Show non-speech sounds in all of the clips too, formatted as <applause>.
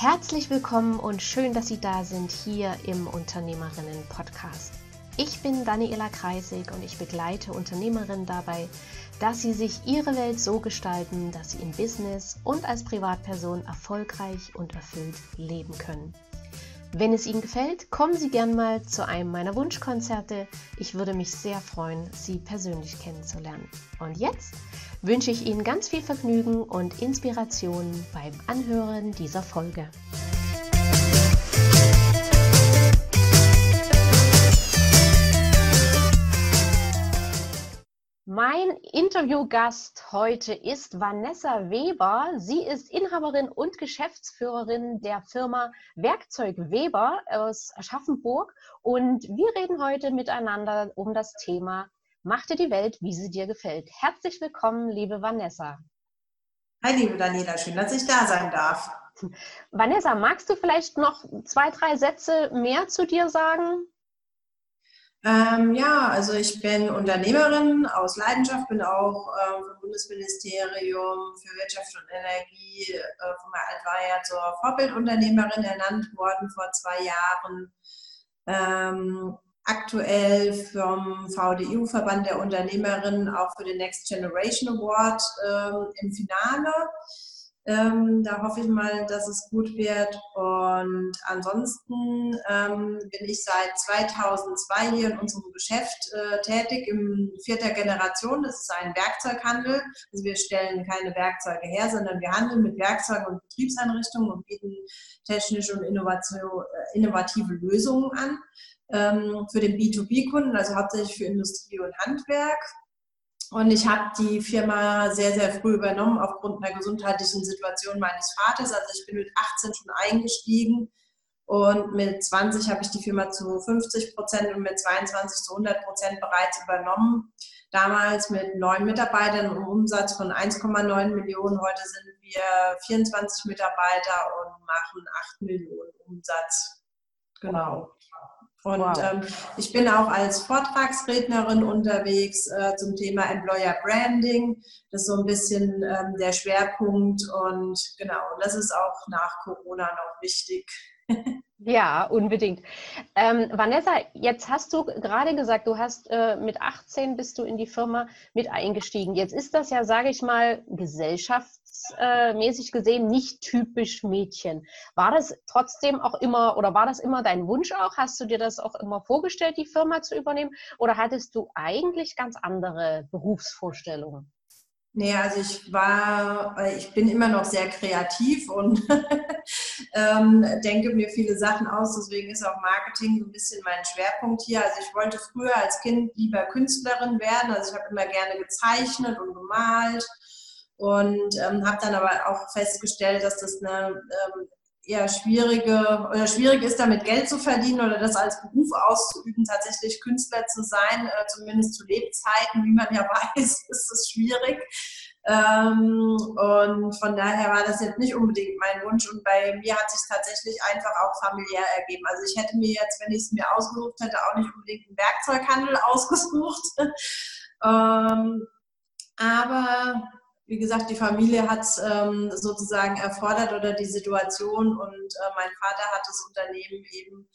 Herzlich willkommen und schön, dass Sie da sind hier im Unternehmerinnen-Podcast. Ich bin Daniela Kreisig und ich begleite Unternehmerinnen dabei, dass sie sich ihre Welt so gestalten, dass sie im Business und als Privatperson erfolgreich und erfüllt leben können. Wenn es Ihnen gefällt, kommen Sie gern mal zu einem meiner Wunschkonzerte. Ich würde mich sehr freuen, Sie persönlich kennenzulernen. Und jetzt wünsche ich Ihnen ganz viel Vergnügen und Inspiration beim Anhören dieser Folge. Mein Interviewgast heute ist Vanessa Weber. Sie ist Inhaberin und Geschäftsführerin der Firma Werkzeug Weber aus Aschaffenburg und wir reden heute miteinander um das Thema Mach dir die Welt, wie sie dir gefällt. Herzlich willkommen, liebe Vanessa. Hi, liebe Daniela, schön, dass ich da sein darf. Vanessa, magst du vielleicht noch zwei, drei Sätze mehr zu dir sagen? Ähm, ja, also ich bin Unternehmerin aus Leidenschaft, bin auch ähm, vom Bundesministerium für Wirtschaft und Energie äh, von der Altweier zur Vorbildunternehmerin ernannt worden vor zwei Jahren. Ähm, aktuell vom VDU, Verband der Unternehmerinnen, auch für den Next Generation Award ähm, im Finale. Ähm, da hoffe ich mal, dass es gut wird. Und ansonsten ähm, bin ich seit 2002 hier in unserem Geschäft äh, tätig, in vierter Generation. Das ist ein Werkzeughandel. Also wir stellen keine Werkzeuge her, sondern wir handeln mit Werkzeugen und Betriebseinrichtungen und bieten technische und äh, innovative Lösungen an ähm, für den B2B-Kunden, also hauptsächlich für Industrie und Handwerk. Und ich habe die Firma sehr, sehr früh übernommen aufgrund einer gesundheitlichen Situation meines Vaters. Also ich bin mit 18 schon eingestiegen und mit 20 habe ich die Firma zu 50 Prozent und mit 22 zu 100 Prozent bereits übernommen. Damals mit neun Mitarbeitern und Umsatz von 1,9 Millionen. Heute sind wir 24 Mitarbeiter und machen 8 Millionen Umsatz. Genau. Und wow. ähm, ich bin auch als Vortragsrednerin unterwegs äh, zum Thema Employer Branding. Das ist so ein bisschen ähm, der Schwerpunkt und genau, das ist auch nach Corona noch wichtig. <laughs> Ja, unbedingt. Ähm, Vanessa, jetzt hast du gerade gesagt, du hast äh, mit 18 bist du in die Firma mit eingestiegen. Jetzt ist das ja, sage ich mal, gesellschaftsmäßig gesehen nicht typisch Mädchen. War das trotzdem auch immer oder war das immer dein Wunsch auch? Hast du dir das auch immer vorgestellt, die Firma zu übernehmen? Oder hattest du eigentlich ganz andere Berufsvorstellungen? Nee, also ich war, ich bin immer noch sehr kreativ und <laughs> ähm, denke mir viele Sachen aus. Deswegen ist auch Marketing ein bisschen mein Schwerpunkt hier. Also ich wollte früher als Kind lieber Künstlerin werden. Also ich habe immer gerne gezeichnet und gemalt und ähm, habe dann aber auch festgestellt, dass das eine ähm, eher schwierige oder schwierig ist, damit Geld zu verdienen oder das als Beruf auszuüben, tatsächlich Künstler zu sein, äh, zumindest zu Lebzeiten, wie man ja <laughs> weiß, ist es schwierig. Ähm, und von daher war das jetzt nicht unbedingt mein Wunsch und bei mir hat sich tatsächlich einfach auch familiär ergeben. Also ich hätte mir jetzt, wenn ich es mir ausgesucht hätte, auch nicht unbedingt einen Werkzeughandel <laughs> ausgesucht. ähm, aber wie gesagt, die Familie hat es ähm, sozusagen erfordert oder die Situation und äh, mein Vater hat das Unternehmen eben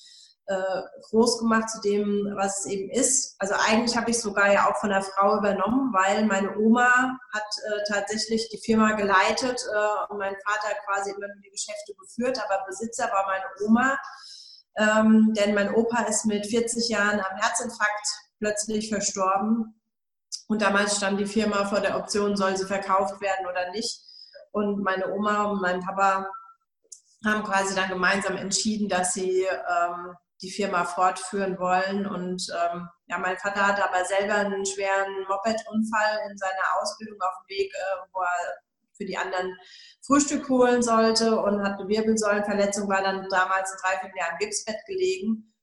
äh, groß gemacht zu dem, was es eben ist. Also eigentlich habe ich sogar ja auch von der Frau übernommen, weil meine Oma hat äh, tatsächlich die Firma geleitet äh, und mein Vater quasi immer nur die Geschäfte geführt, aber Besitzer war meine Oma. Ähm, denn mein Opa ist mit 40 Jahren am Herzinfarkt plötzlich verstorben und damals stand die Firma vor der Option, soll sie verkauft werden oder nicht. Und meine Oma und mein Papa haben quasi dann gemeinsam entschieden, dass sie ähm, die Firma fortführen wollen. Und ähm, ja, mein Vater hatte aber selber einen schweren Moped-Unfall in seiner Ausbildung auf dem Weg, äh, wo er für die anderen Frühstück holen sollte und hat eine Wirbelsäulenverletzung, war dann damals ein Dreivierteljahr im Gipsbett gelegen.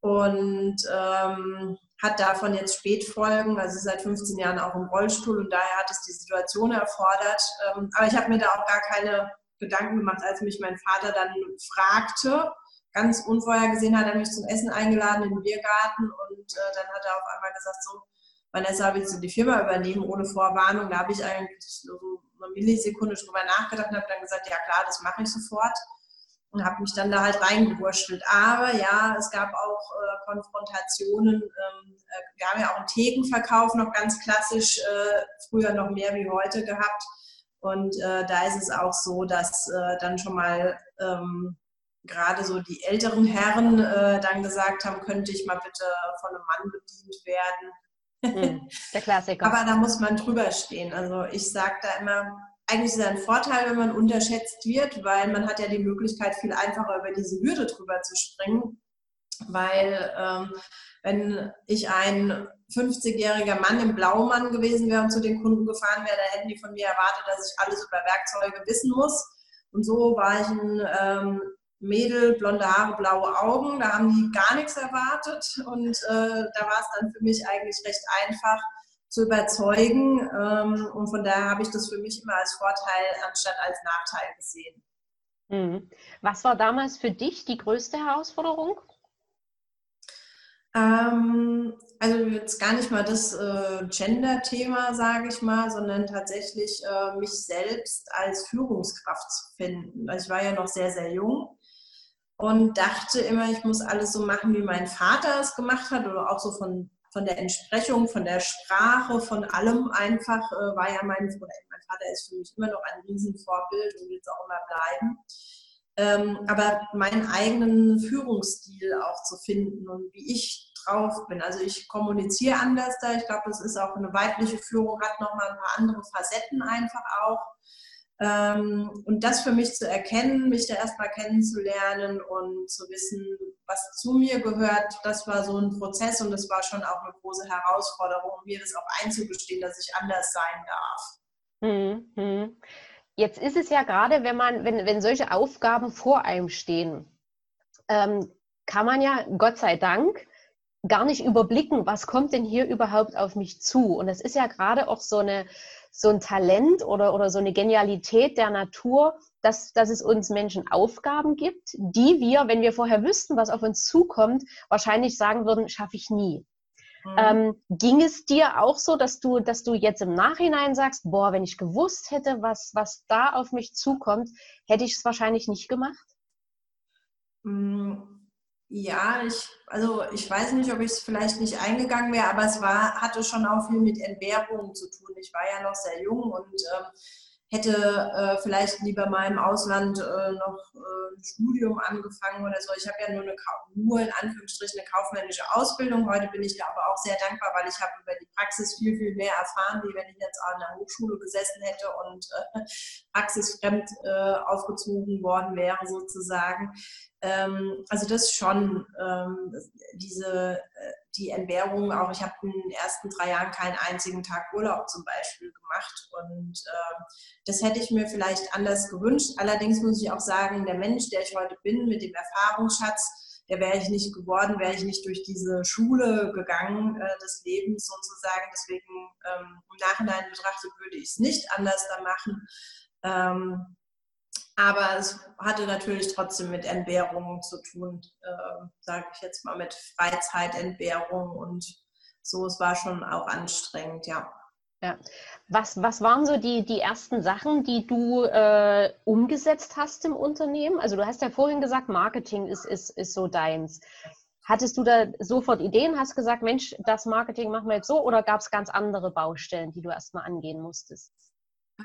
Und ähm, hat davon jetzt Spätfolgen, also seit 15 Jahren auch im Rollstuhl und daher hat es die Situation erfordert. Ähm, aber ich habe mir da auch gar keine Gedanken gemacht, als mich mein Vater dann fragte. Ganz unvorhergesehen hat er mich zum Essen eingeladen in den Biergarten und äh, dann hat er auf einmal gesagt, so, Vanessa, willst du die Firma übernehmen ohne Vorwarnung? Da habe ich eigentlich so eine Millisekunde drüber nachgedacht und habe dann gesagt, ja klar, das mache ich sofort. Und habe mich dann da halt reingewurschtelt. Aber ja, es gab auch äh, Konfrontationen. Ähm, äh, wir haben ja auch einen Thekenverkauf noch ganz klassisch, äh, früher noch mehr wie heute gehabt. Und äh, da ist es auch so, dass äh, dann schon mal ähm, gerade so die älteren Herren äh, dann gesagt haben, könnte ich mal bitte von einem Mann bedient werden. Hm, der Klassiker. <laughs> Aber da muss man drüber stehen. Also ich sage da immer, eigentlich ist es ein Vorteil, wenn man unterschätzt wird, weil man hat ja die Möglichkeit, viel einfacher über diese Hürde drüber zu springen. Weil ähm, wenn ich ein 50-jähriger Mann im Blaumann gewesen wäre und zu den Kunden gefahren wäre, da hätten die von mir erwartet, dass ich alles über Werkzeuge wissen muss. Und so war ich ein ähm, Mädel, blonde Haare, blaue Augen. Da haben die gar nichts erwartet. Und äh, da war es dann für mich eigentlich recht einfach zu überzeugen. Ähm, und von daher habe ich das für mich immer als Vorteil anstatt als Nachteil gesehen. Mhm. Was war damals für dich die größte Herausforderung? Ähm, also jetzt gar nicht mal das äh, Gender-Thema, sage ich mal, sondern tatsächlich äh, mich selbst als Führungskraft zu finden. Also ich war ja noch sehr, sehr jung und dachte immer, ich muss alles so machen, wie mein Vater es gemacht hat oder auch so von, von der Entsprechung, von der Sprache, von allem einfach äh, war ja mein, mein Vater ist für mich immer noch ein Riesenvorbild und wird es auch immer bleiben. Ähm, aber meinen eigenen Führungsstil auch zu finden und wie ich drauf bin. Also ich kommuniziere anders da. Ich glaube, das ist auch eine weibliche Führung, hat nochmal ein paar andere Facetten einfach auch. Ähm, und das für mich zu erkennen, mich da erstmal kennenzulernen und zu wissen, was zu mir gehört, das war so ein Prozess und das war schon auch eine große Herausforderung, mir das auch einzugestehen, dass ich anders sein darf. Mhm. Jetzt ist es ja gerade, wenn man, wenn, wenn solche Aufgaben vor einem stehen, ähm, kann man ja, Gott sei Dank, gar nicht überblicken, was kommt denn hier überhaupt auf mich zu. Und das ist ja gerade auch so eine so ein Talent oder, oder so eine Genialität der Natur, dass, dass es uns Menschen Aufgaben gibt, die wir, wenn wir vorher wüssten, was auf uns zukommt, wahrscheinlich sagen würden, schaffe ich nie. Mhm. Ähm, ging es dir auch so, dass du, dass du jetzt im Nachhinein sagst, boah, wenn ich gewusst hätte, was, was da auf mich zukommt, hätte ich es wahrscheinlich nicht gemacht? Mhm. Ja, ich, also ich weiß nicht, ob ich es vielleicht nicht eingegangen wäre, aber es war, hatte schon auch viel mit Entbehrungen zu tun. Ich war ja noch sehr jung und ähm, hätte äh, vielleicht lieber mal im Ausland äh, noch äh, ein Studium angefangen oder so. Ich habe ja nur eine nur in Anführungsstrichen eine kaufmännische Ausbildung. Heute bin ich da aber auch sehr dankbar, weil ich habe über die Praxis viel, viel mehr erfahren, wie wenn ich jetzt an der Hochschule gesessen hätte und äh, praxisfremd äh, aufgezogen worden wäre sozusagen. Ähm, also das schon, ähm, diese, äh, die Entbehrung auch, ich habe in den ersten drei Jahren keinen einzigen Tag Urlaub zum Beispiel gemacht und äh, das hätte ich mir vielleicht anders gewünscht. Allerdings muss ich auch sagen, der Mensch, der ich heute bin, mit dem Erfahrungsschatz, der wäre ich nicht geworden, wäre ich nicht durch diese Schule gegangen äh, des Lebens sozusagen. Deswegen ähm, im Nachhinein betrachtet würde ich es nicht anders da machen. Ähm, aber es hatte natürlich trotzdem mit Entbehrungen zu tun, äh, sage ich jetzt mal mit Freizeitentbehrung und so. Es war schon auch anstrengend, ja. Ja. Was, was waren so die, die ersten Sachen, die du äh, umgesetzt hast im Unternehmen? Also du hast ja vorhin gesagt, Marketing ist, ist, ist so deins. Hattest du da sofort Ideen, hast gesagt, Mensch, das Marketing machen wir jetzt so oder gab es ganz andere Baustellen, die du erstmal angehen musstest?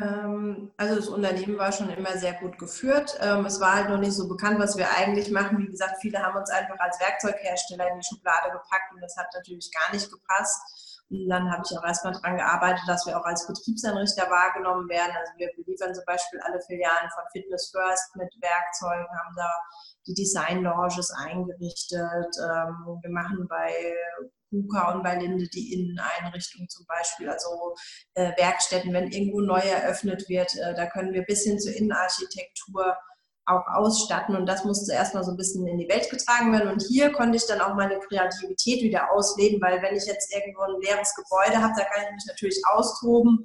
Ähm, also das Unternehmen war schon immer sehr gut geführt. Ähm, es war halt noch nicht so bekannt, was wir eigentlich machen. Wie gesagt, viele haben uns einfach als Werkzeughersteller in die Schublade gepackt und das hat natürlich gar nicht gepasst. Und dann habe ich auch erstmal daran gearbeitet, dass wir auch als Betriebsanrichter wahrgenommen werden. Also wir beliefern zum Beispiel alle Filialen von Fitness First mit Werkzeugen, haben da die Design Lounges eingerichtet. Ähm, wir machen bei KUKA und bei Linde die Inneneinrichtung zum Beispiel, also äh, Werkstätten, wenn irgendwo neu eröffnet wird, äh, da können wir bis hin zur Innenarchitektur auch ausstatten und das musste erstmal so ein bisschen in die Welt getragen werden und hier konnte ich dann auch meine Kreativität wieder ausleben, weil wenn ich jetzt irgendwo ein leeres Gebäude habe, da kann ich mich natürlich austoben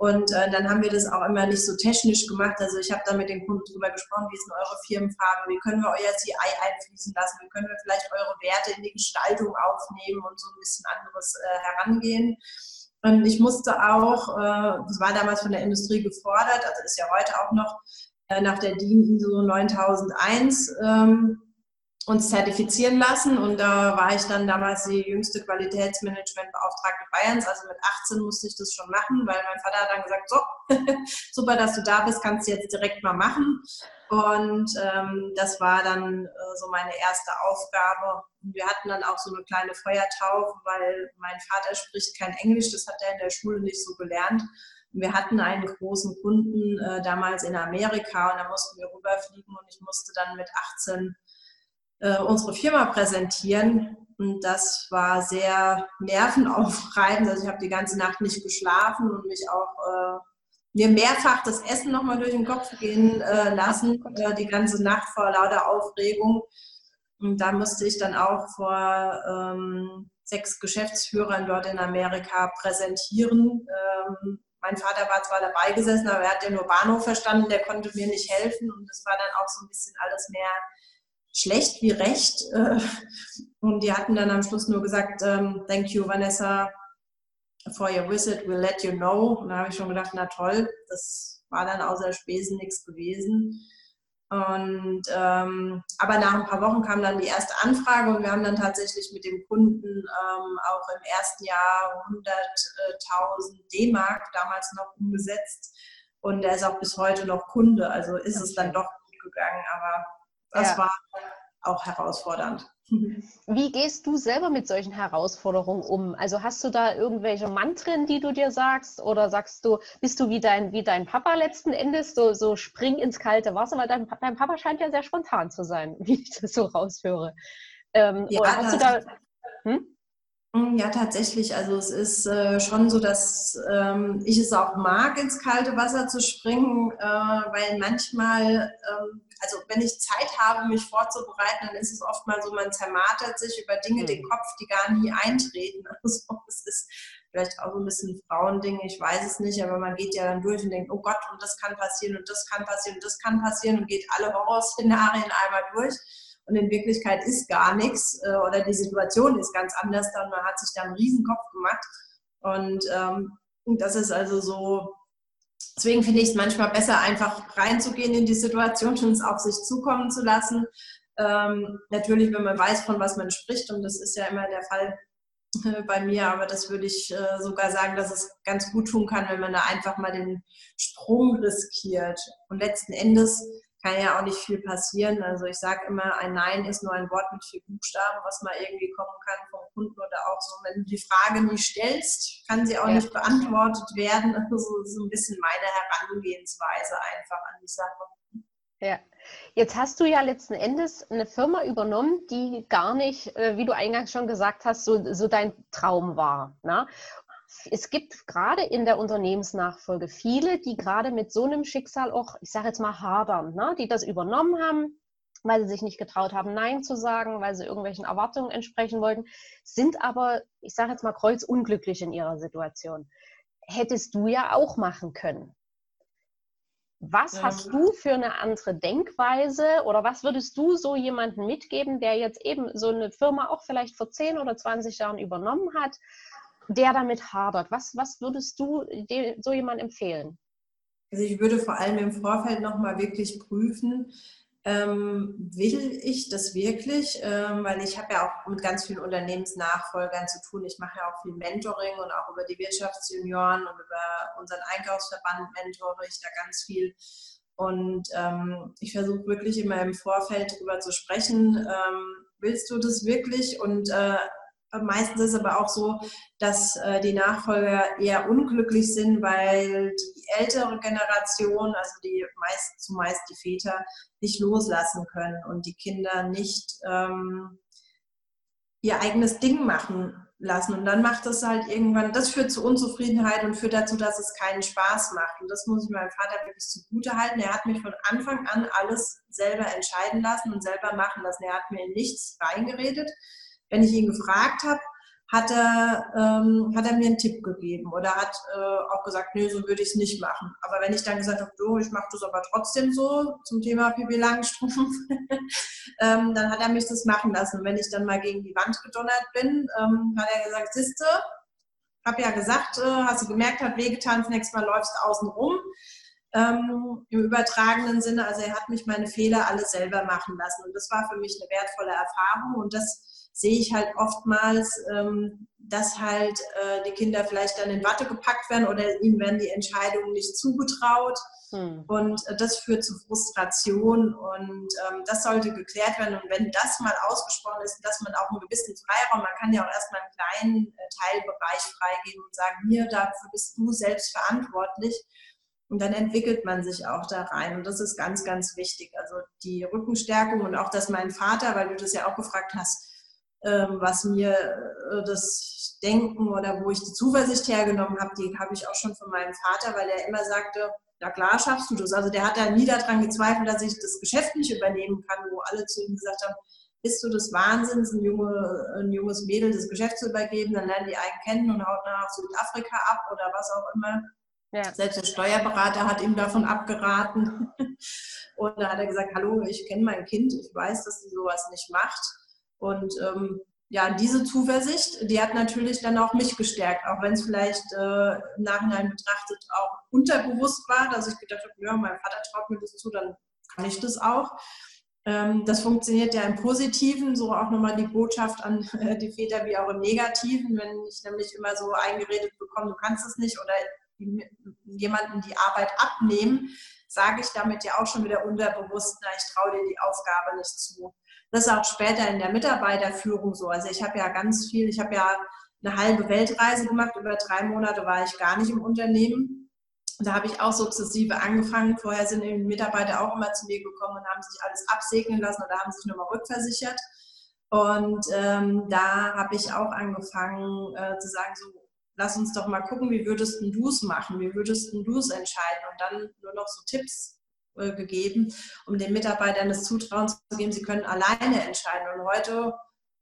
und äh, dann haben wir das auch immer nicht so technisch gemacht. Also ich habe da mit den Kunden drüber gesprochen, wie sind eure Firmenfarben, wie können wir euer CI einfließen lassen, wie können wir vielleicht eure Werte in die Gestaltung aufnehmen und so ein bisschen anderes äh, herangehen. Und ich musste auch, äh, das war damals von der Industrie gefordert, also ist ja heute auch noch, nach der DIN ISO 9001 ähm, uns zertifizieren lassen und da war ich dann damals die jüngste Qualitätsmanagementbeauftragte Bayerns. Also mit 18 musste ich das schon machen, weil mein Vater hat dann gesagt, so, <laughs> super, dass du da bist, kannst du jetzt direkt mal machen. Und ähm, das war dann äh, so meine erste Aufgabe. Und wir hatten dann auch so eine kleine Feuertaufe, weil mein Vater spricht kein Englisch, das hat er in der Schule nicht so gelernt. Wir hatten einen großen Kunden äh, damals in Amerika und da mussten wir rüberfliegen und ich musste dann mit 18 äh, unsere Firma präsentieren. Und das war sehr nervenaufreibend. Also ich habe die ganze Nacht nicht geschlafen und mich auch äh, mir mehrfach das Essen nochmal durch den Kopf gehen äh, lassen, äh, die ganze Nacht vor lauter Aufregung. Und da musste ich dann auch vor ähm, sechs Geschäftsführern dort in Amerika präsentieren. Ähm, mein Vater war zwar dabei gesessen, aber er hat ja nur Bahnhof verstanden, der konnte mir nicht helfen. Und das war dann auch so ein bisschen alles mehr schlecht wie recht. Äh, und die hatten dann am Schluss nur gesagt, ähm, thank you Vanessa for your visit, we'll let you know. Und da habe ich schon gedacht, na toll, das war dann außer Spesen nichts gewesen. Und ähm, aber nach ein paar Wochen kam dann die erste Anfrage und wir haben dann tatsächlich mit dem Kunden ähm, auch im ersten Jahr 100.000 D-Mark damals noch umgesetzt und er ist auch bis heute noch Kunde. Also ist es dann doch gut gegangen, aber das ja. war auch herausfordernd. Wie gehst du selber mit solchen Herausforderungen um? Also hast du da irgendwelche Mantren, die du dir sagst? Oder sagst du, bist du wie dein, wie dein Papa letzten Endes, so, so spring ins kalte Wasser? Weil dein, dein Papa scheint ja sehr spontan zu sein, <laughs> wie ich das so raushöre. Ähm, ja, oder hast du da. Hm? Mm, ja, tatsächlich. Also es ist äh, schon so, dass ähm, ich es auch mag, ins kalte Wasser zu springen, äh, weil manchmal, ähm, also wenn ich Zeit habe, mich vorzubereiten, dann ist es oft mal so, man zermartert sich über Dinge mhm. den Kopf, die gar nie eintreten. <laughs> Also es ist vielleicht auch so ein bisschen Frauending, ich weiß es nicht, aber man geht ja dann durch und denkt, oh Gott, und das kann passieren und das kann passieren und das kann passieren und geht alle Horrorszenarien einmal durch und in Wirklichkeit ist gar nichts äh, oder die Situation ist ganz anders, dann man hat sich da einen Riesenkopf gemacht und ähm, das ist also so, deswegen finde ich es manchmal besser, einfach reinzugehen in die Situation und es auf sich zukommen zu lassen. Ähm, natürlich, wenn man weiß, von was man spricht und das ist ja immer der Fall äh, bei mir, aber das würde ich äh, sogar sagen, dass es ganz gut tun kann, wenn man da einfach mal den Sprung riskiert. Und letzten Endes kann ja auch nicht viel passieren. Also ich sage immer, ein Nein ist nur ein Wort mit vier Buchstaben, was mal irgendwie kommen kann vom Kunden oder auch so. Wenn du die Frage nie stellst, kann sie auch ja. nicht beantwortet werden. <laughs> Also so ein bisschen meine Herangehensweise einfach an die Sache. Ja, jetzt hast du ja letzten Endes eine Firma übernommen, die gar nicht, äh, wie du eingangs schon gesagt hast, so, so dein Traum war. Ne? Es gibt gerade in der Unternehmensnachfolge viele, die gerade mit so einem Schicksal auch, ich sage jetzt mal, hadern, ne? die das übernommen haben, weil sie sich nicht getraut haben, Nein zu sagen, weil sie irgendwelchen Erwartungen entsprechen wollten, sind aber, ich sage jetzt mal, kreuzunglücklich in ihrer Situation. Hättest du ja auch machen können. Was ja. hast du für eine andere Denkweise oder was würdest du so jemandem mitgeben, der jetzt eben so eine Firma auch vielleicht vor 10 oder 20 Jahren übernommen hat der damit hadert? Was, was würdest du so jemandem empfehlen? Also ich würde vor allem im Vorfeld nochmal wirklich prüfen, ähm, will ich das wirklich? Ähm, weil ich habe ja auch mit ganz vielen Unternehmensnachfolgern zu tun. Ich mache ja auch viel Mentoring und auch über die Wirtschaftsjunioren und über unseren Einkaufsverband mentore ich da ganz viel. Und ähm, ich versuche wirklich immer im Vorfeld darüber zu sprechen. Ähm, willst du das wirklich? Und äh, Meistens ist es aber auch so, dass äh, die Nachfolger eher unglücklich sind, weil die ältere Generation, also die meist, zumeist die Väter, nicht loslassen können und die Kinder nicht ähm, ihr eigenes Ding machen lassen. Und dann macht das halt irgendwann, das führt zu Unzufriedenheit und führt dazu, dass es keinen Spaß macht. Und das muss ich meinem Vater wirklich zugute halten. Er hat mich von Anfang an alles selber entscheiden lassen und selber machen lassen. Er hat mir in nichts reingeredet wenn ich ihn gefragt habe, hat er, ähm, hat er mir einen Tipp gegeben oder hat äh, auch gesagt, nee, so würde ich es nicht machen. Aber wenn ich dann gesagt habe, du, ich mache das aber trotzdem so zum Thema Pipi Langstrumpf, <laughs> ähm, dann hat er mich das machen lassen. Und wenn ich dann mal gegen die Wand gedonnert bin, ähm, hat er gesagt, siehste, hab ja gesagt, äh, hast du gemerkt, hat wehgetan, das nächste Mal läufst du außen rum. ähm, im übertragenen Sinne. Also er hat mich meine Fehler alle selber machen lassen und das war für mich eine wertvolle Erfahrung und das sehe ich halt oftmals, ähm, dass halt äh, die Kinder vielleicht dann in Watte gepackt werden oder ihnen werden die Entscheidungen nicht zugetraut. Hm. Und äh, das führt zu Frustration und ähm, das sollte geklärt werden. Und wenn das mal ausgesprochen ist, dass man auch einen gewissen Freiraum, man kann ja auch erstmal einen kleinen äh, Teilbereich freigeben und sagen, hier, dafür bist du selbst verantwortlich. Und dann entwickelt man sich auch da rein. Und das ist ganz, ganz wichtig. Also die Rückenstärkung und auch, dass mein Vater, weil du das ja auch gefragt hast, was mir äh, das Denken oder wo ich die Zuversicht hergenommen habe, die habe ich auch schon von meinem Vater, weil er immer sagte, na klar schaffst du das. Also der hat da nie daran gezweifelt, dass ich das Geschäft nicht übernehmen kann, wo alle zu ihm gesagt haben, bist du des Wahnsinns, ein, junge, ein junges Mädel das Geschäft zu übergeben, dann lernen die einen kennen und haut nach Südafrika ab oder was auch immer. Ja. Selbst der Steuerberater hat ihm davon abgeraten. <laughs> Und da hat er gesagt, hallo, ich kenne mein Kind, ich weiß, dass sie sowas nicht macht. Und ähm, ja, diese Zuversicht, die hat natürlich dann auch mich gestärkt, auch wenn es vielleicht äh, im Nachhinein betrachtet auch unterbewusst war, dass ich gedacht habe, ja, mein Vater traut mir das zu, dann kann ich das auch. Ähm, das funktioniert ja im Positiven, so auch nochmal die Botschaft an äh, <laughs> die Väter wie auch im Negativen, wenn ich nämlich immer so eingeredet bekomme, du kannst es nicht oder jemanden die Arbeit abnehmen, sage ich damit ja auch schon wieder unterbewusst, na, ich traue dir die Aufgabe nicht zu. Das ist auch später in der Mitarbeiterführung so. Also ich habe ja ganz viel, ich habe ja eine halbe Weltreise gemacht, über drei Monate war ich gar nicht im Unternehmen. Da habe ich auch sukzessive angefangen. Vorher sind die Mitarbeiter auch immer zu mir gekommen und haben sich alles absegnen lassen oder haben sich nochmal rückversichert. Und ähm, da habe ich auch angefangen äh, zu sagen, so, lass uns doch mal gucken, wie würdest du es machen, wie würdest du es entscheiden und dann nur noch so Tipps gegeben, um den Mitarbeitern das Zutrauen zu geben, sie können alleine entscheiden. Und heute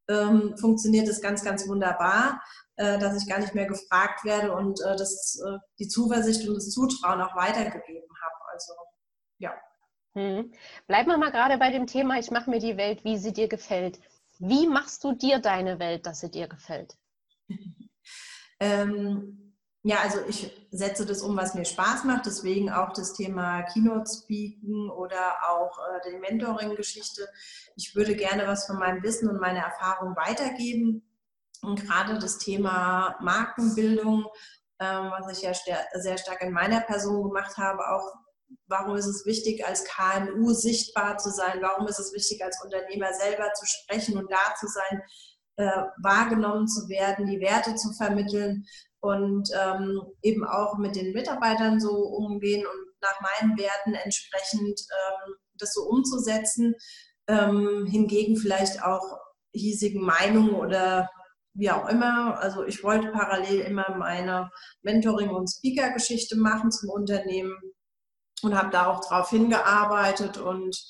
ähm, funktioniert es ganz, ganz wunderbar, äh, dass ich gar nicht mehr gefragt werde und äh, das, äh, die Zuversicht und das Zutrauen auch weitergegeben habe. Also ja. Hm. Bleiben wir mal gerade bei dem Thema, ich mache mir die Welt, wie sie dir gefällt. Wie machst du dir deine Welt, dass sie dir gefällt? <laughs> ähm, ja, also ich setze das um, was mir Spaß macht. Deswegen auch das Thema Keynote Speaken oder auch äh, die Mentoring-Geschichte. Ich würde gerne was von meinem Wissen und meiner Erfahrung weitergeben. Und gerade das Thema Markenbildung, ähm, was ich ja sehr stark in meiner Person gemacht habe, auch warum ist es wichtig, als KMU sichtbar zu sein? Warum ist es wichtig, als Unternehmer selber zu sprechen und da zu sein? Äh, wahrgenommen zu werden, die Werte zu vermitteln und ähm, eben auch mit den Mitarbeitern so umgehen und nach meinen Werten entsprechend ähm, das so umzusetzen. Ähm, hingegen vielleicht auch hiesigen Meinungen oder wie auch immer. Also ich wollte parallel immer meine Mentoring- und Speaker-Geschichte machen zum Unternehmen und habe da auch drauf hingearbeitet und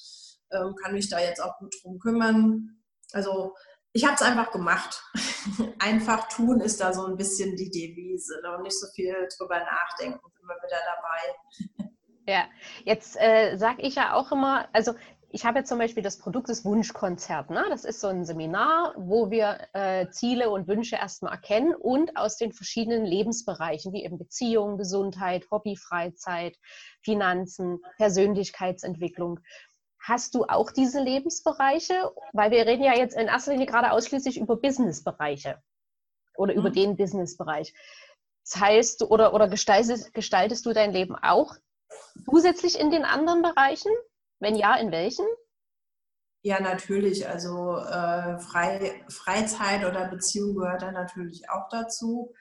ähm, kann mich da jetzt auch gut drum kümmern. Also ich habe es einfach gemacht. <laughs> einfach tun ist da so ein bisschen die Devise ne? und nicht so viel drüber nachdenken, immer wieder dabei. Ja, jetzt äh, sage ich ja auch immer, also ich habe jetzt zum Beispiel das Produkt des Wunschkonzert. Ne? Das ist so ein Seminar, wo wir äh, Ziele und Wünsche erstmal erkennen und aus den verschiedenen Lebensbereichen, wie eben Beziehung, Gesundheit, Hobby, Freizeit, Finanzen, Persönlichkeitsentwicklung, Hast du auch diese Lebensbereiche? Weil wir reden ja jetzt in erster Linie gerade ausschließlich über Businessbereiche oder mhm. über den Businessbereich. Das heißt, oder, oder gestaltest, gestaltest du dein Leben auch zusätzlich in den anderen Bereichen? Wenn ja, in welchen? Ja, natürlich. Also äh, Frei, Freizeit oder Beziehung gehört da natürlich auch dazu.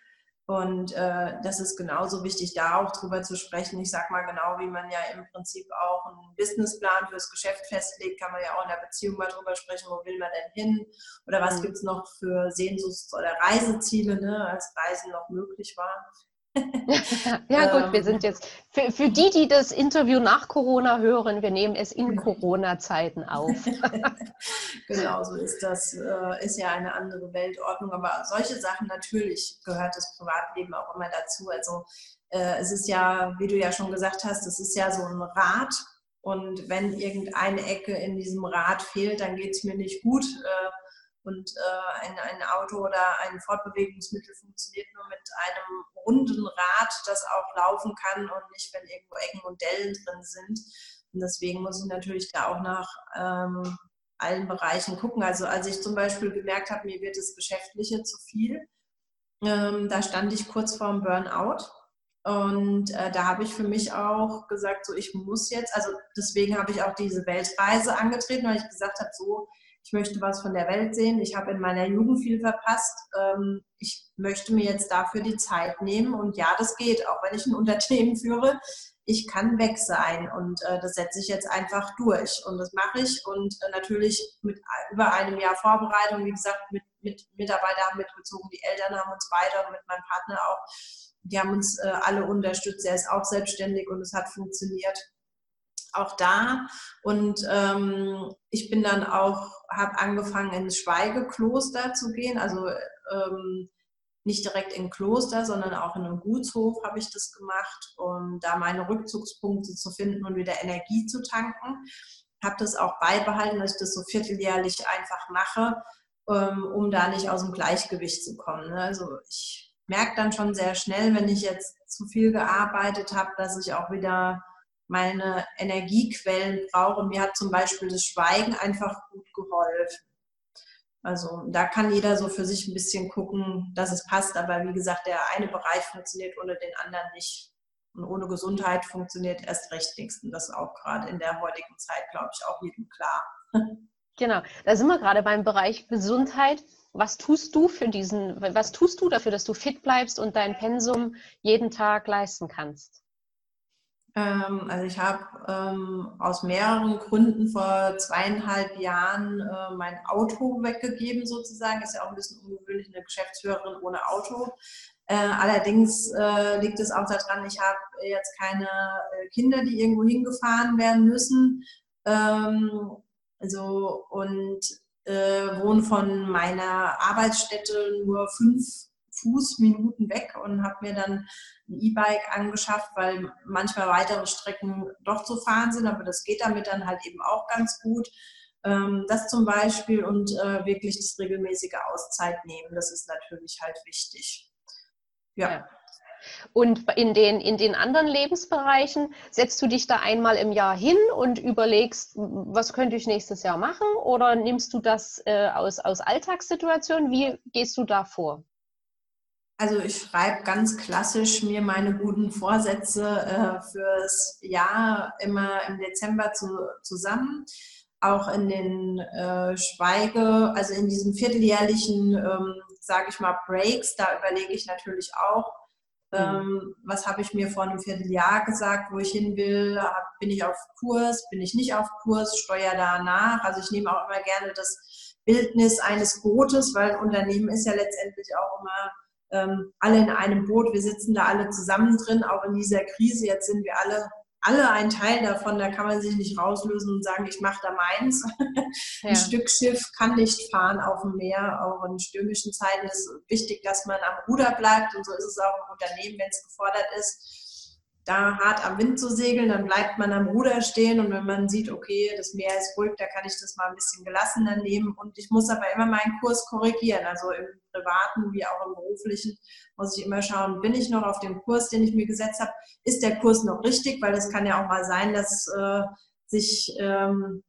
Und äh, das ist genauso wichtig, da auch drüber zu sprechen. Ich sage mal genau, wie man ja im Prinzip auch einen Businessplan fürs Geschäft festlegt, kann man ja auch in der Beziehung mal drüber sprechen, wo will man denn hin oder was mhm. gibt es noch für Sehnsuchts- oder Reiseziele, ne, als Reisen noch möglich war. <laughs> ja gut, wir ähm. sind jetzt, für, für die, die das Interview nach Corona hören, wir nehmen es in Corona-Zeiten auf. <laughs> genau, so ist das, äh, ist ja eine andere Weltordnung, aber solche Sachen natürlich gehört das Privatleben auch immer dazu. Also äh, es ist ja, wie du ja schon gesagt hast, es ist ja so ein Rad und wenn irgendeine Ecke in diesem Rad fehlt, dann geht es mir nicht gut. Und äh, ein, ein Auto oder ein Fortbewegungsmittel funktioniert nur mit einem runden Rad, das auch laufen kann und nicht, wenn irgendwo Ecken und Dellen drin sind. Und deswegen muss ich natürlich da auch nach ähm, allen Bereichen gucken. Also als ich zum Beispiel gemerkt habe, mir wird das Geschäftliche zu viel, ähm, da stand ich kurz vorm Burnout. Und äh, da habe ich für mich auch gesagt, so ich muss jetzt, also deswegen habe ich auch diese Weltreise angetreten, weil ich gesagt habe, so ich möchte was von der Welt sehen, ich habe in meiner Jugend viel verpasst, ähm, ich möchte mir jetzt dafür die Zeit nehmen. Und ja, das geht, auch wenn ich ein <laughs> Unternehmen führe, ich kann weg sein. Und äh, das setze ich jetzt einfach durch. Und das mache ich. Und äh, natürlich mit über einem Jahr Vorbereitung, wie gesagt, mit, mit Mitarbeiter haben mitgezogen, die Eltern haben uns beide und mit meinem Partner auch, die haben uns äh, alle unterstützt, er ist auch selbstständig und es hat funktioniert auch da und ähm, ich bin dann auch, habe angefangen ins Schweigekloster zu gehen, also ähm, nicht direkt im Kloster, sondern auch in einem Gutshof habe ich das gemacht, um da meine Rückzugspunkte zu finden und wieder Energie zu tanken. Habe das auch beibehalten, dass ich das so vierteljährlich einfach mache, ähm, um da nicht aus dem Gleichgewicht zu kommen. Ne? Also ich merke dann schon sehr schnell, wenn ich jetzt zu viel gearbeitet habe, dass ich auch wieder meine Energiequellen brauche. Mir hat zum Beispiel das Schweigen einfach gut geholfen. Also da kann jeder so für sich ein bisschen gucken, dass es passt. Aber wie gesagt, der eine Bereich funktioniert ohne den anderen nicht. Und ohne Gesundheit funktioniert erst recht nichts. Und das ist auch gerade in der heutigen Zeit, glaube ich, auch jedem klar. Genau, da sind wir gerade beim Bereich Gesundheit. Was tust du für diesen, was tust du dafür, dass du fit bleibst und dein Pensum jeden Tag leisten kannst? Ähm, also ich habe ähm, aus mehreren Gründen vor zweieinhalb Jahren äh, mein Auto weggegeben sozusagen. Ist ja auch ein bisschen ungewöhnlich, eine Geschäftsführerin ohne Auto. Äh, allerdings äh, liegt es auch daran, ich habe jetzt keine äh, Kinder, die irgendwo hingefahren werden müssen. Ähm, also und äh, wohne von meiner Arbeitsstätte nur fünf Fußminuten weg und habe mir dann ein E-Bike angeschafft, weil manchmal weitere Strecken doch zu fahren sind, aber das geht damit dann halt eben auch ganz gut. Ähm, das zum Beispiel und äh, wirklich das regelmäßige Auszeit nehmen, das ist natürlich halt wichtig. ja. ja. Und in den, in den anderen Lebensbereichen setzt du dich da einmal im Jahr hin und überlegst, was könnte ich nächstes Jahr machen? Oder nimmst du das äh, aus, aus Alltagssituationen? Wie gehst du da vor? Also ich schreibe ganz klassisch mir meine guten Vorsätze äh, fürs Jahr immer im Dezember zu, zusammen. Auch in den äh, Schweige, also in diesen vierteljährlichen, ähm, sage ich mal, Breaks, da überlege ich natürlich auch, mhm. ähm, was habe ich mir vor einem Vierteljahr gesagt, wo ich hin will, bin ich auf Kurs, bin ich nicht auf Kurs, steuere da nach. Also ich nehme auch immer gerne das Bildnis eines Bootes, weil ein Unternehmen ist ja letztendlich auch immer ähm, alle in einem Boot, wir sitzen da alle zusammen drin, auch in dieser Krise. Jetzt sind wir alle, alle ein Teil davon, da kann man sich nicht rauslösen und sagen, ich mache da meins. <laughs> Ja. Ein Stück Schiff kann nicht fahren auf dem Meer, auch in stürmischen Zeiten ist wichtig, dass man am Ruder bleibt und so ist es auch im Unternehmen, wenn es gefordert ist da hart am Wind zu segeln, dann bleibt man am Ruder stehen und wenn man sieht, okay, das Meer ist ruhig, da kann ich das mal ein bisschen gelassener nehmen und ich muss aber immer meinen Kurs korrigieren, also im privaten wie auch im beruflichen muss ich immer schauen, bin ich noch auf dem Kurs, den ich mir gesetzt habe, ist der Kurs noch richtig, weil es kann ja auch mal sein, dass äh, sich ähm,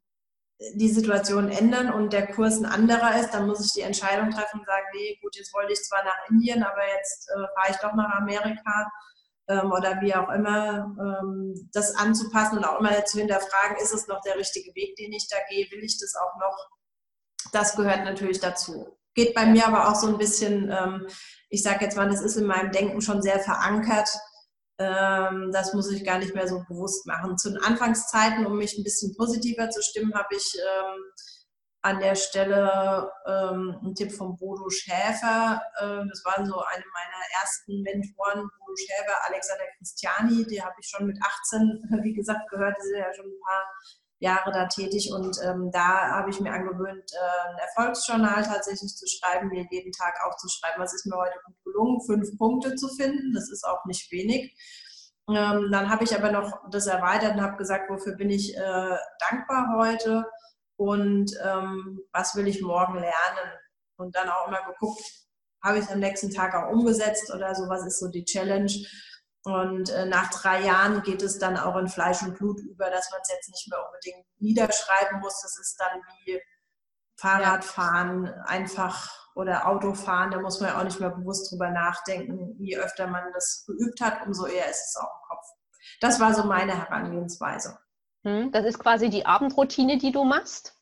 die Situation ändern und der Kurs ein anderer ist, dann muss ich die Entscheidung treffen und sagen, nee, gut, jetzt wollte ich zwar nach Indien, aber jetzt äh, fahre ich doch nach Amerika ähm, oder wie auch immer, ähm, das anzupassen und auch immer zu hinterfragen, ist es noch der richtige Weg, den ich da gehe, will ich das auch noch? Das gehört natürlich dazu. Geht bei mir aber auch so ein bisschen, ähm, ich sage jetzt mal, das ist in meinem Denken schon sehr verankert. Ähm, das muss ich gar nicht mehr so bewusst machen. Zu den Anfangszeiten, um mich ein bisschen positiver zu stimmen, habe ich ähm, an der Stelle ähm, ein Tipp von Bodo Schäfer. Ähm, das war so eine meiner ersten Mentoren, Bodo Schäfer, Alexander Christiani. Die habe ich schon mit 18, <laughs> wie gesagt, gehört. Die sind ja schon ein paar Jahre da tätig. Und ähm, da habe ich mir angewöhnt, äh, ein Erfolgsjournal tatsächlich zu schreiben, mir jeden Tag aufzuschreiben, was ist mir heute gut gelungen, fünf Punkte zu finden. Das ist auch nicht wenig. Ähm, dann habe ich aber noch das erweitert und habe gesagt, wofür bin ich äh, dankbar heute und ähm, was will ich morgen lernen. und dann auch immer geguckt, habe ich es am nächsten Tag auch umgesetzt oder so, was ist so die Challenge. Und äh, nach drei Jahren geht es dann auch in Fleisch und Blut über, dass man es jetzt nicht mehr unbedingt niederschreiben muss. Das ist dann wie Fahrradfahren einfach oder Autofahren. Da muss man ja auch nicht mehr bewusst drüber nachdenken. Je öfter man das geübt hat, umso eher ist es auch im Kopf. Das war so meine Herangehensweise. Hm, das ist quasi die Abendroutine, die du machst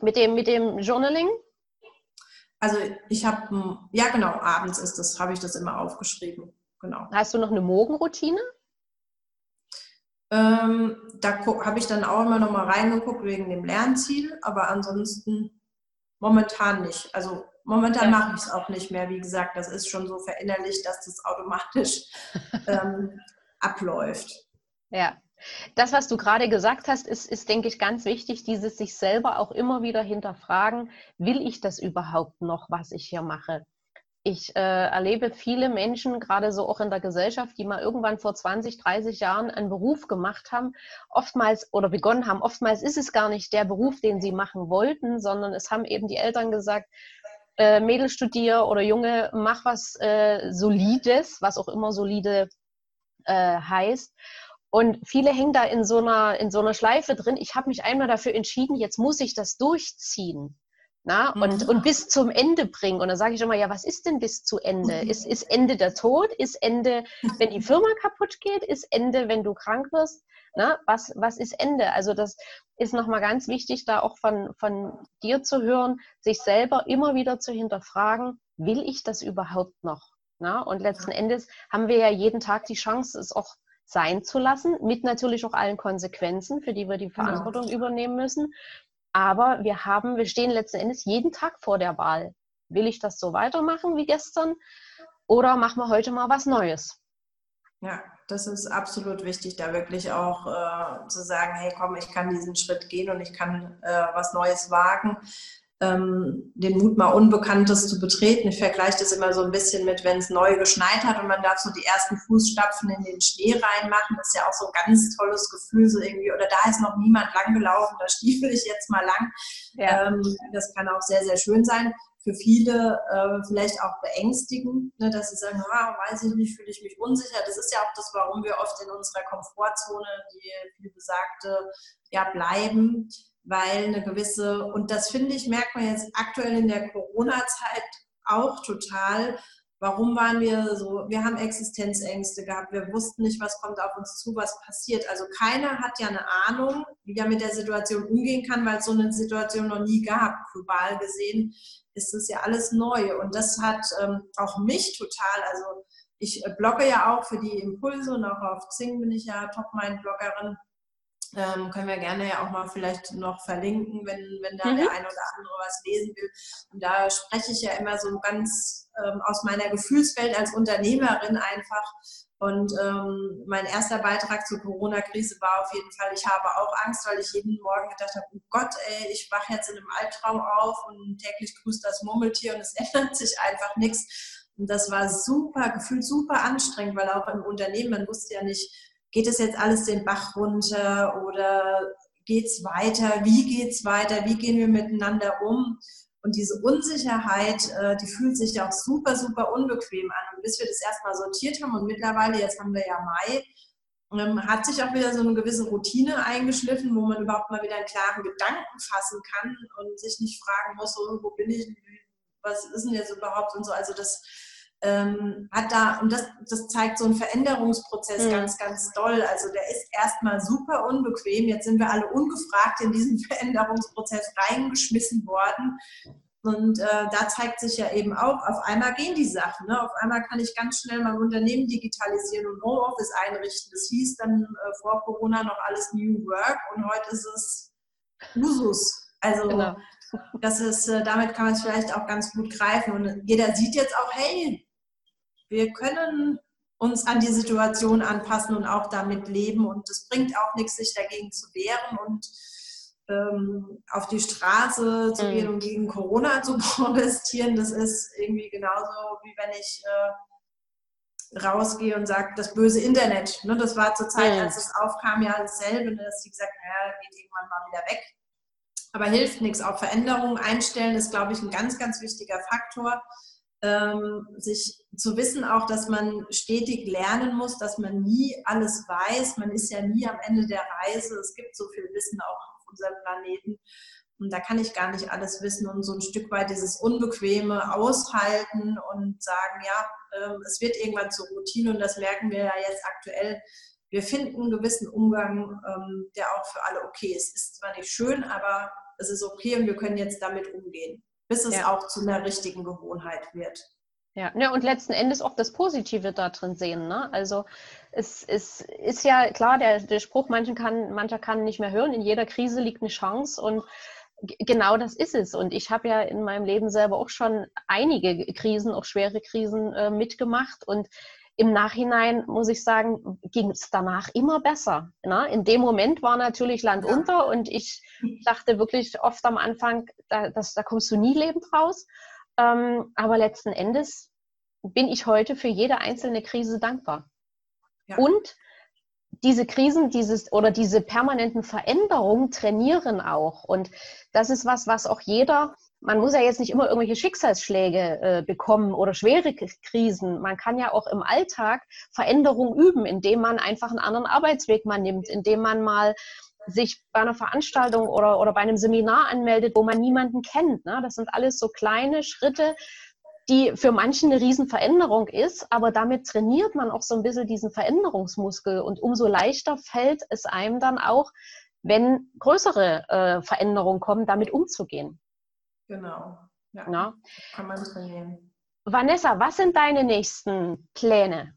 mit dem, mit dem Journaling? Also ich habe, ja genau, abends ist das, habe ich das immer aufgeschrieben. Genau. Hast du noch eine Morgenroutine? Ähm, da habe ich dann auch immer noch mal reingeguckt wegen dem Lernziel, aber ansonsten momentan nicht. Also momentan ja. mache ich es auch nicht mehr. Wie gesagt, das ist schon so verinnerlicht, dass das automatisch <laughs> ähm, abläuft. Ja, das, was du gerade gesagt hast, ist, ist, denke ich, ganz wichtig, dieses sich selber auch immer wieder hinterfragen, will ich das überhaupt noch, was ich hier mache? Ich äh, erlebe viele Menschen, gerade so auch in der Gesellschaft, die mal irgendwann vor 20, 30 Jahren einen Beruf gemacht haben, oftmals oder begonnen haben. Oftmals ist es gar nicht der Beruf, den sie machen wollten, sondern es haben eben die Eltern gesagt, äh, Mädel studier oder Junge, mach was äh, Solides, was auch immer solide äh, heißt. Und viele hängen da in so einer, in so einer Schleife drin. Ich habe mich einmal dafür entschieden, jetzt muss ich das durchziehen. Na, und, mhm. und bis zum Ende bringen. Und dann sage ich immer, ja, was ist denn bis zu Ende? Mhm. Ist, ist Ende der Tod? Ist Ende, wenn die Firma kaputt geht? Ist Ende, wenn du krank wirst? Na, was, was ist Ende? Also das ist nochmal ganz wichtig, da auch von, von dir zu hören, sich selber immer wieder zu hinterfragen, will ich das überhaupt noch? Na, und letzten Endes haben wir ja jeden Tag die Chance, es auch sein zu lassen, mit natürlich auch allen Konsequenzen, für die wir die genau. Verantwortung ja. übernehmen müssen. Aber wir haben, wir stehen letzten Endes jeden Tag vor der Wahl. Will ich das so weitermachen wie gestern oder machen wir heute mal was Neues? Ja, das ist absolut wichtig, da wirklich auch äh, zu sagen, hey komm, ich kann diesen Schritt gehen und ich kann äh, was Neues wagen ähm, den Mut mal Unbekanntes zu betreten. Ich vergleiche das immer so ein bisschen mit, wenn es neu geschneit hat und man darf so die ersten Fußstapfen in den Schnee reinmachen. Das ist ja auch so ein ganz tolles Gefühl, so irgendwie, oder da ist noch niemand lang gelaufen, da stiefel ich jetzt mal lang. Ja. Ähm, das kann auch sehr, sehr schön sein. Für viele äh, vielleicht auch beängstigend, ne, dass sie sagen, ah, weiß ich nicht, fühle ich mich unsicher. Das ist ja auch das, warum wir oft in unserer Komfortzone, die viel besagte, ja, bleiben weil eine gewisse, und das finde ich, merkt man jetzt aktuell in der Corona-Zeit auch total, warum waren wir so, wir haben Existenzängste gehabt, wir wussten nicht, was kommt auf uns zu, was passiert. Also keiner hat ja eine Ahnung, wie er mit der Situation umgehen kann, weil es so eine Situation noch nie gab. Global gesehen ist es ja alles neu und das hat ähm, auch mich total, also ich äh, blogge ja auch für die Impulse und auch auf Xing bin ich ja Top-Mind-Bloggerin ähm, können wir gerne ja auch mal vielleicht noch verlinken, wenn, wenn da mhm. der ein oder andere was lesen will. Und da spreche ich ja immer so ganz ähm, aus meiner Gefühlswelt als Unternehmerin einfach. Und ähm, mein erster Beitrag zur Corona-Krise war auf jeden Fall, ich habe auch Angst, weil ich jeden Morgen gedacht habe, oh Gott, ey, ich wache jetzt in einem Albtraum auf und täglich grüßt das Murmeltier und es <laughs> ändert sich einfach nichts. Und das war super, gefühlt super anstrengend, weil auch im Unternehmen, man wusste ja nicht, geht es jetzt alles den Bach runter oder geht es weiter? Wie geht es weiter? Wie gehen wir miteinander um? Und diese Unsicherheit, äh, die fühlt sich ja auch super, super unbequem an. Und bis wir das erstmal sortiert haben und mittlerweile, jetzt haben wir ja Mai, ähm, hat sich auch wieder so eine gewisse Routine eingeschliffen, wo man überhaupt mal wieder einen klaren Gedanken fassen kann und sich nicht fragen muss, so, wo bin ich, was ist denn jetzt überhaupt und so. Also das ähm, hat da, und das, das zeigt so einen Veränderungsprozess mhm. ganz, ganz doll. Also der ist erstmal super unbequem. Jetzt sind wir alle ungefragt in diesen <laughs> Veränderungsprozess reingeschmissen worden. Und äh, da zeigt sich ja eben auch, auf einmal gehen die Sachen. Ne? Auf einmal kann ich ganz schnell mein Unternehmen digitalisieren und Homeoffice einrichten. Das hieß dann äh, vor Corona noch alles New Work und heute ist es Usus. Also genau. das ist, äh, damit kann man es vielleicht auch ganz gut greifen. Und jeder sieht jetzt auch, hey, wir können uns an die Situation anpassen und auch damit leben. Und es bringt auch nichts, sich dagegen zu wehren und ähm, auf die Straße zu gehen mhm. und gegen Corona <laughs> zu protestieren. Das ist irgendwie genauso, wie wenn ich äh, rausgehe und sage, das böse Internet. Ne, das war zur Zeit, als es aufkam, ja dasselbe, ne, dass die gesagt haben, ja, geht irgendwann mal wieder weg. Aber hilft nichts. Auch Veränderungen einstellen ist, glaube ich, ein ganz, ganz wichtiger Faktor. Ähm, sich zu wissen auch, dass man stetig lernen muss, dass man nie alles weiß. Man ist ja nie am Ende der Reise. Es gibt so viel Wissen auch auf unserem Planeten. Und da kann ich gar nicht alles wissen und so ein Stück weit dieses Unbequeme aushalten und sagen, ja, äh, es wird irgendwann zur Routine und das merken wir ja jetzt aktuell. Wir finden einen gewissen Umgang, ähm, der auch für alle okay ist. Ist zwar nicht schön, aber es ist okay und wir können jetzt damit umgehen, bis es ja. auch zu einer richtigen Gewohnheit wird. Ja, ja, und letzten Endes auch das Positive da drin sehen. Ne? Also es, es ist ja klar, der, der Spruch, mancher kann, mancher kann nicht mehr hören, in jeder Krise liegt eine Chance und genau das ist es. Und ich habe ja in meinem Leben selber auch schon einige Krisen, auch schwere Krisen äh, mitgemacht. Und im Nachhinein muss ich sagen, ging es danach immer besser. Ne? In dem Moment war natürlich Land ja. unter und ich dachte wirklich oft am Anfang, da, das, da kommst du nie lebend raus. Ähm, aber letzten Endes bin ich heute für jede einzelne Krise dankbar. Ja. Und diese Krisen, dieses oder diese permanenten Veränderungen trainieren auch. Und das ist was, was auch jeder, man muss ja jetzt nicht immer irgendwelche Schicksalsschläge äh, bekommen oder schwere Krisen. Man kann ja auch im Alltag Veränderungen üben, indem man einfach einen anderen Arbeitsweg mal nimmt, indem man mal sich bei einer Veranstaltung oder, oder bei einem Seminar anmeldet, wo man niemanden kennt. Ne? Das sind alles so kleine Schritte, die für manchen eine Riesenveränderung ist, aber damit trainiert man auch so ein bisschen diesen Veränderungsmuskel und umso leichter fällt es einem dann auch, wenn größere äh, Veränderungen kommen, damit umzugehen. Genau. Ja, Na? Kann man trainieren. Vanessa, was sind deine nächsten Pläne?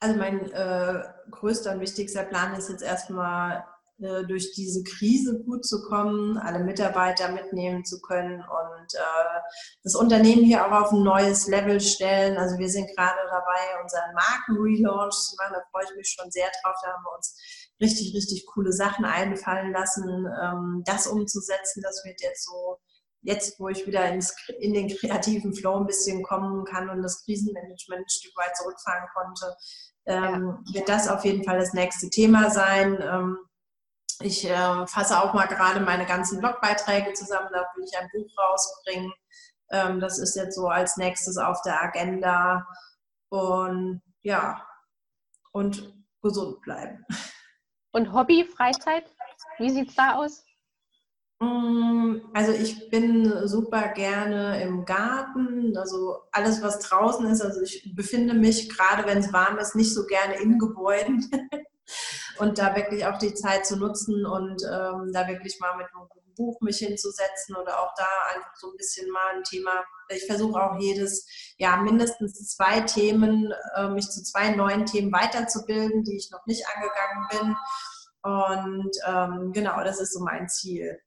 Also mein äh, größter und wichtigster Plan ist jetzt erstmal äh, durch diese Krise gut zu kommen, alle Mitarbeiter mitnehmen zu können und äh, das Unternehmen hier auch auf ein neues Level stellen. Also wir sind gerade dabei, unseren Marken-Relaunch zu machen. Da freue ich mich schon sehr drauf. Da haben wir uns richtig, richtig coole Sachen einfallen lassen, ähm, das umzusetzen. Das wird jetzt so jetzt, wo ich wieder ins, in den kreativen Flow ein bisschen kommen kann und das Krisenmanagement ein Stück weit zurückfahren konnte, ähm, ja. wird das auf jeden Fall das nächste Thema sein. Ähm, ich äh, fasse auch mal gerade meine ganzen Blogbeiträge zusammen, da will ich ein Buch rausbringen. Ähm, das ist jetzt so als nächstes auf der Agenda. Und ja, und gesund bleiben. <laughs> Und Hobby, Freizeit, wie sieht es da aus? Mm, also ich bin super gerne im Garten, also alles, was draußen ist. Also ich befinde mich, gerade wenn es warm ist, nicht so gerne in Gebäuden. <laughs> und da wirklich auch die Zeit zu nutzen und ähm, da wirklich mal mit einem Buch mich hinzusetzen oder auch da einfach so ein bisschen mal ein Thema. Ich versuche auch jedes Jahr mindestens zwei Themen, äh, mich zu zwei neuen Themen weiterzubilden, die ich noch nicht angegangen bin. Und ähm, genau, das ist so mein Ziel.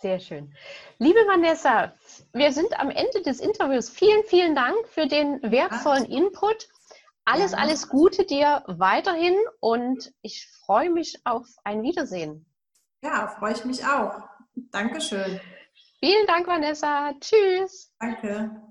Sehr schön. Liebe Vanessa, wir sind am Ende des Interviews. Vielen, vielen Dank für den wertvollen Input. Alles, alles Gute dir weiterhin und ich freue mich auf ein Wiedersehen. Ja, freue ich mich auch. Dankeschön. Vielen Dank, Vanessa. Tschüss. Danke.